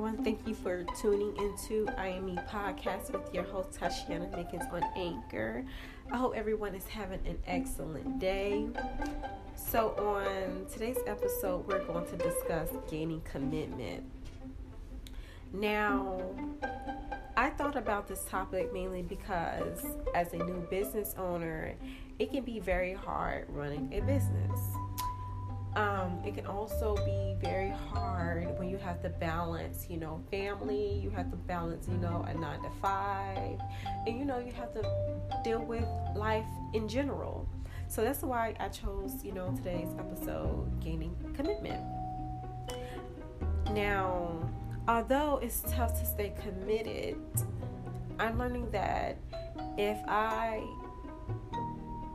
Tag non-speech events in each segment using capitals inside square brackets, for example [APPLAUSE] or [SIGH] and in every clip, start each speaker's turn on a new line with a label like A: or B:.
A: everyone. Thank you for tuning into I Am podcast with your host Tashiana Mickens on Anchor. I hope everyone is having an excellent day. So, on today's episode, we're going to discuss gaining commitment. Now, I thought about this topic mainly because as a new business owner, it can be very hard running a business. Um, it can also be very hard when you have to balance, you know, family, you have to balance, you know, a nine to five, and you know, you have to deal with life in general. So that's why I chose, you know, today's episode, Gaining Commitment. Now, although it's tough to stay committed, I'm learning that if I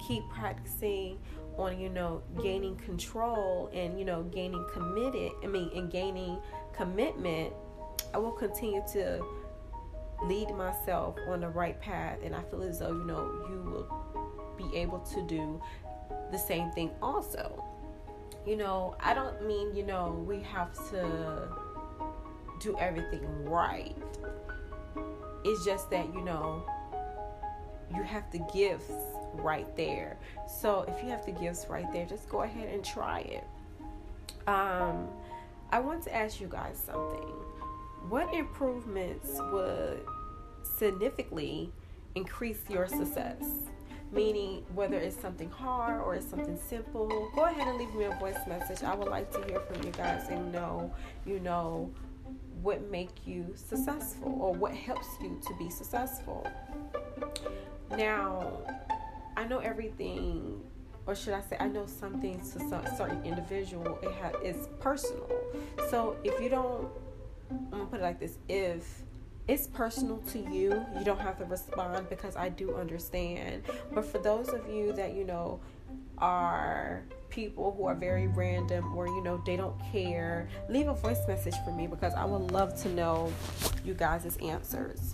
A: keep practicing on you know gaining control and you know gaining committed i mean and gaining commitment i will continue to lead myself on the right path. And i feel as though you know you will be able to do the same thing also. You know i don't mean you know we have to do everything right. It's just that you know you have the gifts right there. So if you have the gifts right there, just go ahead and try it. Um, I want to ask you guys something. What improvements would significantly increase your success? Meaning, whether it's something hard or it's something simple, go ahead and leave me a voice message. I would like to hear from you guys and know, you know, what make you successful or what helps you to be successful. Now, I know everything, or should I say, I know some things to some certain individual. It it's personal. So if you don't, I'm gonna put it like this: if it's personal to you, you don't have to respond because I do understand. But for those of you that you know are people who are very random or you know they don't care leave a voice message for me because i would love to know you guys' answers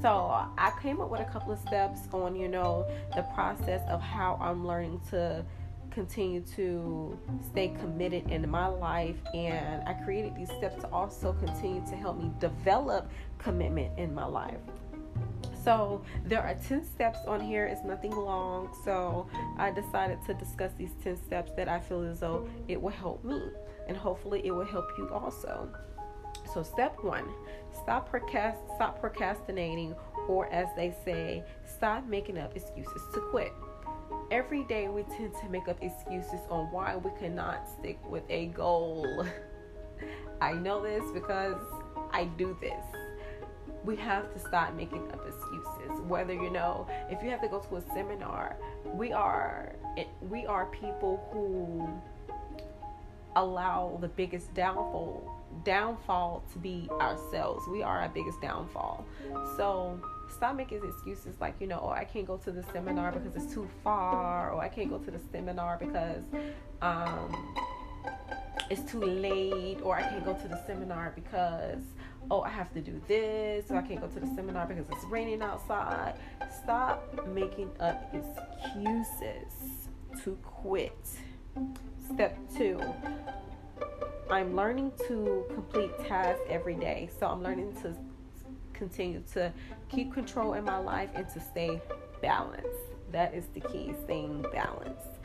A: so I came up with a couple of steps on, you know, the process of how I'm learning to continue to stay committed in my life and I created these steps to also continue to help me develop commitment in my life. So there are 10 steps on here. It's nothing long. So I decided to discuss these 10 steps that I feel as though it will help me and hopefully it will help you also. So step 1, Stop, procrast- stop procrastinating, or as they say, stop making up excuses to quit. Every day we tend to make up excuses on why we cannot stick with a goal. [LAUGHS] I know this because I do this. We have to stop making up excuses. Whether you know, if you have to go to a seminar, we are eh, we are people who allow the biggest downfall downfall to be ourselves. We are our biggest downfall. So stop making excuses like, you know, oh, I can't go to the seminar because it's too far, or I can't go to the seminar because um, it's too late, or I can't go to the seminar because, oh, I have to do this, or I can't go to the seminar because it's raining outside. Stop making up excuses to quit. Step two, I'm learning to complete tasks every day. So I'm learning to continue to keep control in my life and to stay balanced. That is the key, staying balanced.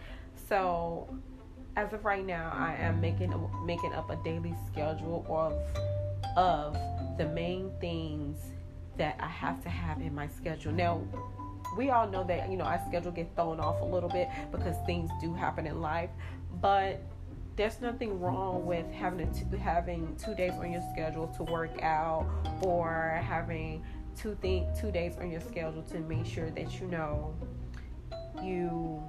A: So as of right now, I am making making up a daily schedule of of the main things that I have to have in my schedule. Now, we all know that you know our schedule gets thrown off a little bit because things do happen in life, but there's nothing wrong with having two, having two days on your schedule to work out or having two th- two days on your schedule to make sure that you know you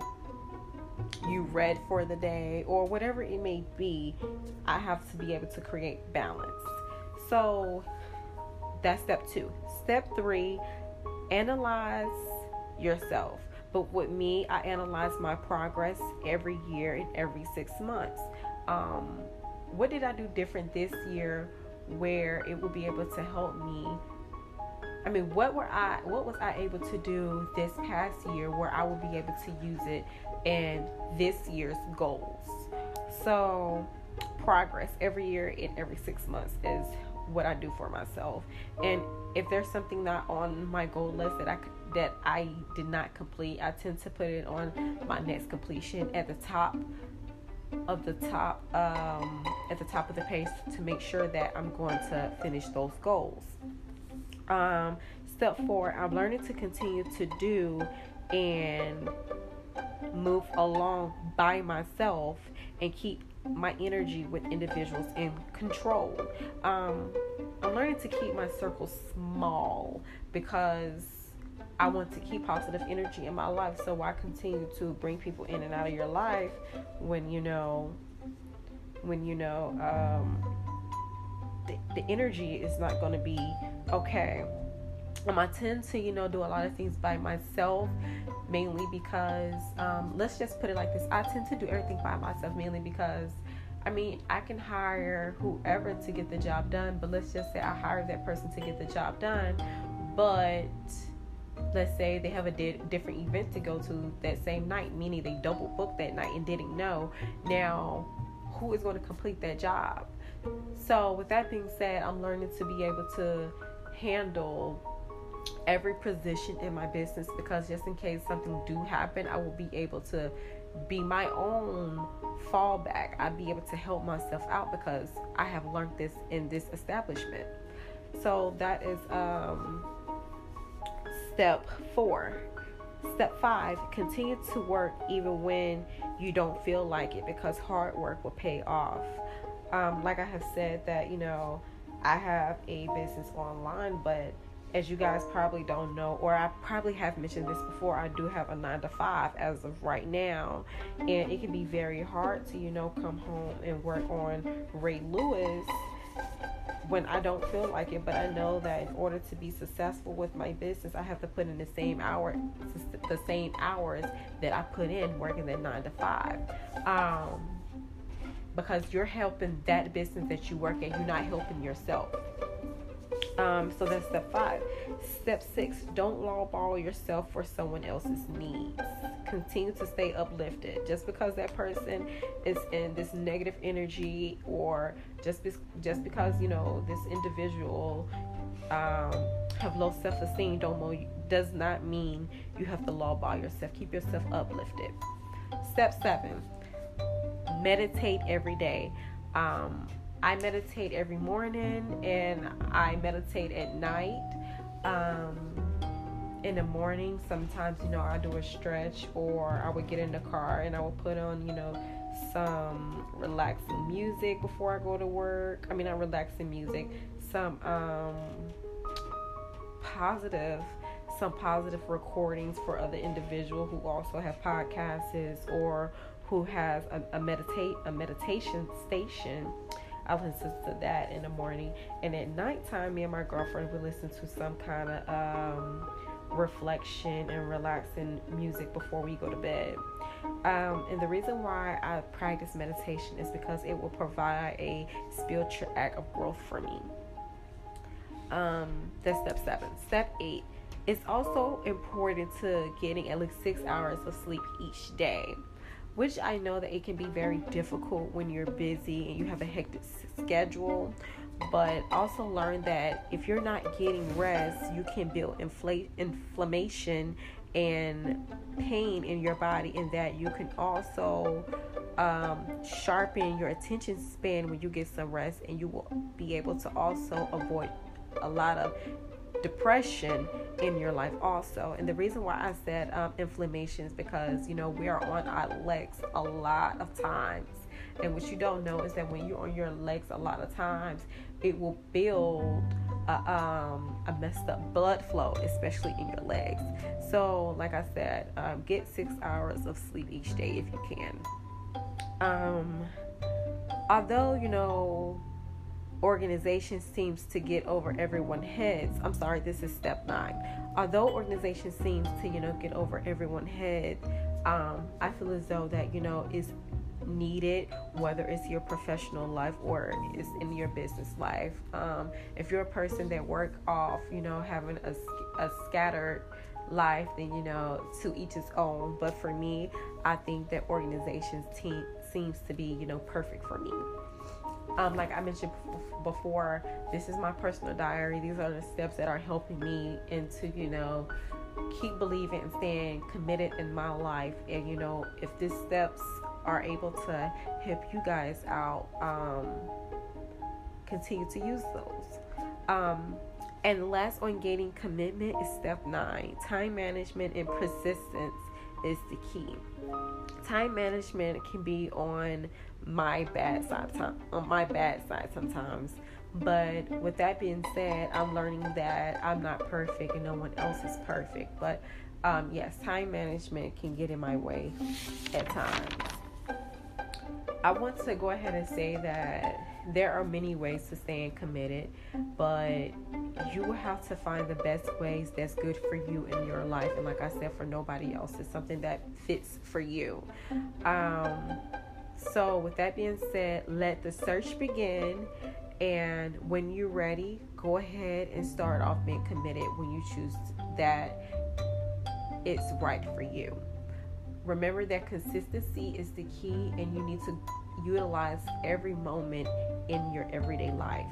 A: you read for the day or whatever it may be i have to be able to create balance. So that's step two. Step three analyze yourself. But with me, I analyze my progress every year and every six months. Um, what did I do different this year where it will be able to help me? I mean, what were I what was I able to do this past year where I will be able to use it in this year's goals? So, progress every year and every 6 months is what I do for myself. And if there's something not on my goal list that I that I did not complete, I tend to put it on my next completion at the top of the top um, at the top of the page to make sure that I'm going to finish those goals. Um, step four, I'm learning to continue to do and move along by myself and keep my energy with individuals in control. Um, I'm learning to keep my circle small because I want to keep positive energy in my life. So I continue to bring people in and out of your life when you know, when you know, um, the, the energy is not going to be okay. Um, I tend to, you know, do a lot of things by myself, mainly because, um, let's just put it like this: I tend to do everything by myself, mainly because I mean, I can hire whoever to get the job done, but let's just say I hire that person to get the job done, but let's say they have a di- different event to go to that same night, meaning they double booked that night and didn't know. Now, who is going to complete that job? So, with that being said, I'm learning to be able to handle every position in my business because just in case something do happen, I will be able to be my own fallback. I'd be able to help myself out because I have learned this in this establishment. So that is um, step four. Step five, continue to work even when you don't feel like it because hard work will pay off. Um, like I have said, that you know, I have a business online, but as you guys probably don't know, or I probably have mentioned this before, I do have a nine to five as of right now, and it can be very hard to, you know, come home and work on Rae Louis when I don't feel like it. But I know that in order to be successful with my business, I have to put in the same hour, the same hours that I put in working that nine to five. Um, because you're helping that business that you work at, you're not helping yourself. Um, so that's step five. Step six, don't lowball yourself for someone else's needs. Continue to stay uplifted. Just because that person is in this negative energy, or just be, just because you know this individual um, have low self-esteem, don't know, does not mean you have to lowball yourself. Keep yourself uplifted. Step seven, meditate every day. Um, I meditate every morning and I meditate at night. Um, in the morning, sometimes, you know, I do a stretch or I would get in the car and I would put on, you know, some relaxing music before I go to work. I mean, not relaxing music, some um, positive some positive recordings for other individuals who also have podcasts or who has a, a meditate a meditation station I listen to that in the morning. And at nighttime, me and my girlfriend would listen to some kind of um, reflection and relaxing music before we go to bed. Um, and the reason why I practice meditation is because it will provide a spiritual act of growth for me. Um, that's step seven. Step eight. It's also important to getting at least six hours of sleep each day which I know that it can be very difficult when you're busy and you have a hectic schedule. But also learn that if you're not getting rest, you can build infl- inflammation and pain in your body, and that you can also um, sharpen your attention span when you get some rest, and you will be able to also avoid a lot of depression in your life also. And the reason why I said um, inflammation is because, you know, we are on our legs a lot of times. And what you don't know is that when you're on your legs a lot of times, it will build a, um, a messed up blood flow, especially in your legs. So, like I said, um, get six hours of sleep each day if you can. Um, although, you know, organization seems to get over everyone's heads. I'm sorry, this is step nine. Although organization seems to, you know, get over everyone's head, um, I feel as though that, you know, is needed, whether it's your professional life or it's in your business life. Um, if you're a person that work off, you know, having a, a scattered life, then, you know, to each his own. But for me, I think that organizations team seems to be, you know, perfect for me. Um, like I mentioned before, this is my personal diary. These are the steps that are helping me into, you know, keep believing and staying committed in my life. And, you know, if these steps are able to help you guys out, um, continue to use those. Um, and last on gaining commitment is step nine time management and persistence is the key. Time management can be on my bad side on my bad side sometimes. But with that being said, I'm learning that I'm not perfect and no one else is perfect. But um, yes, time management can get in my way at times. I want to go ahead and say that there are many ways to staying committed, but you will have to find the best ways that's good for you in your life. And like I said, for nobody else, it's something that fits for you. Um, so, with that being said, let the search begin. And when you're ready, go ahead and start off being committed when you choose that it's right for you. Remember that consistency is the key, and you need to utilize every moment in your everyday life.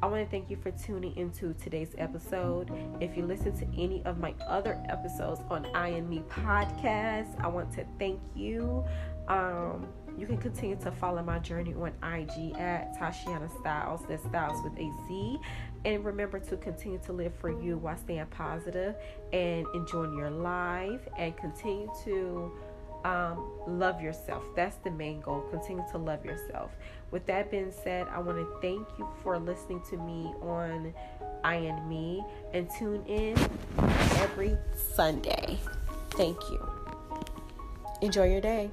A: I want to thank you for tuning into today's episode. If you listen to any of my other episodes on I and Me podcast, I want to thank you. Um, you can continue to follow my journey on IG at Tashiana Styles. That's Styles with a Z. And remember to continue to live for you while staying positive and enjoying your life and continue to um, love yourself. That's the main goal. Continue to love yourself. With that being said, I want to thank you for listening to me on I and Me and tune in every Sunday. Thank you. Enjoy your day.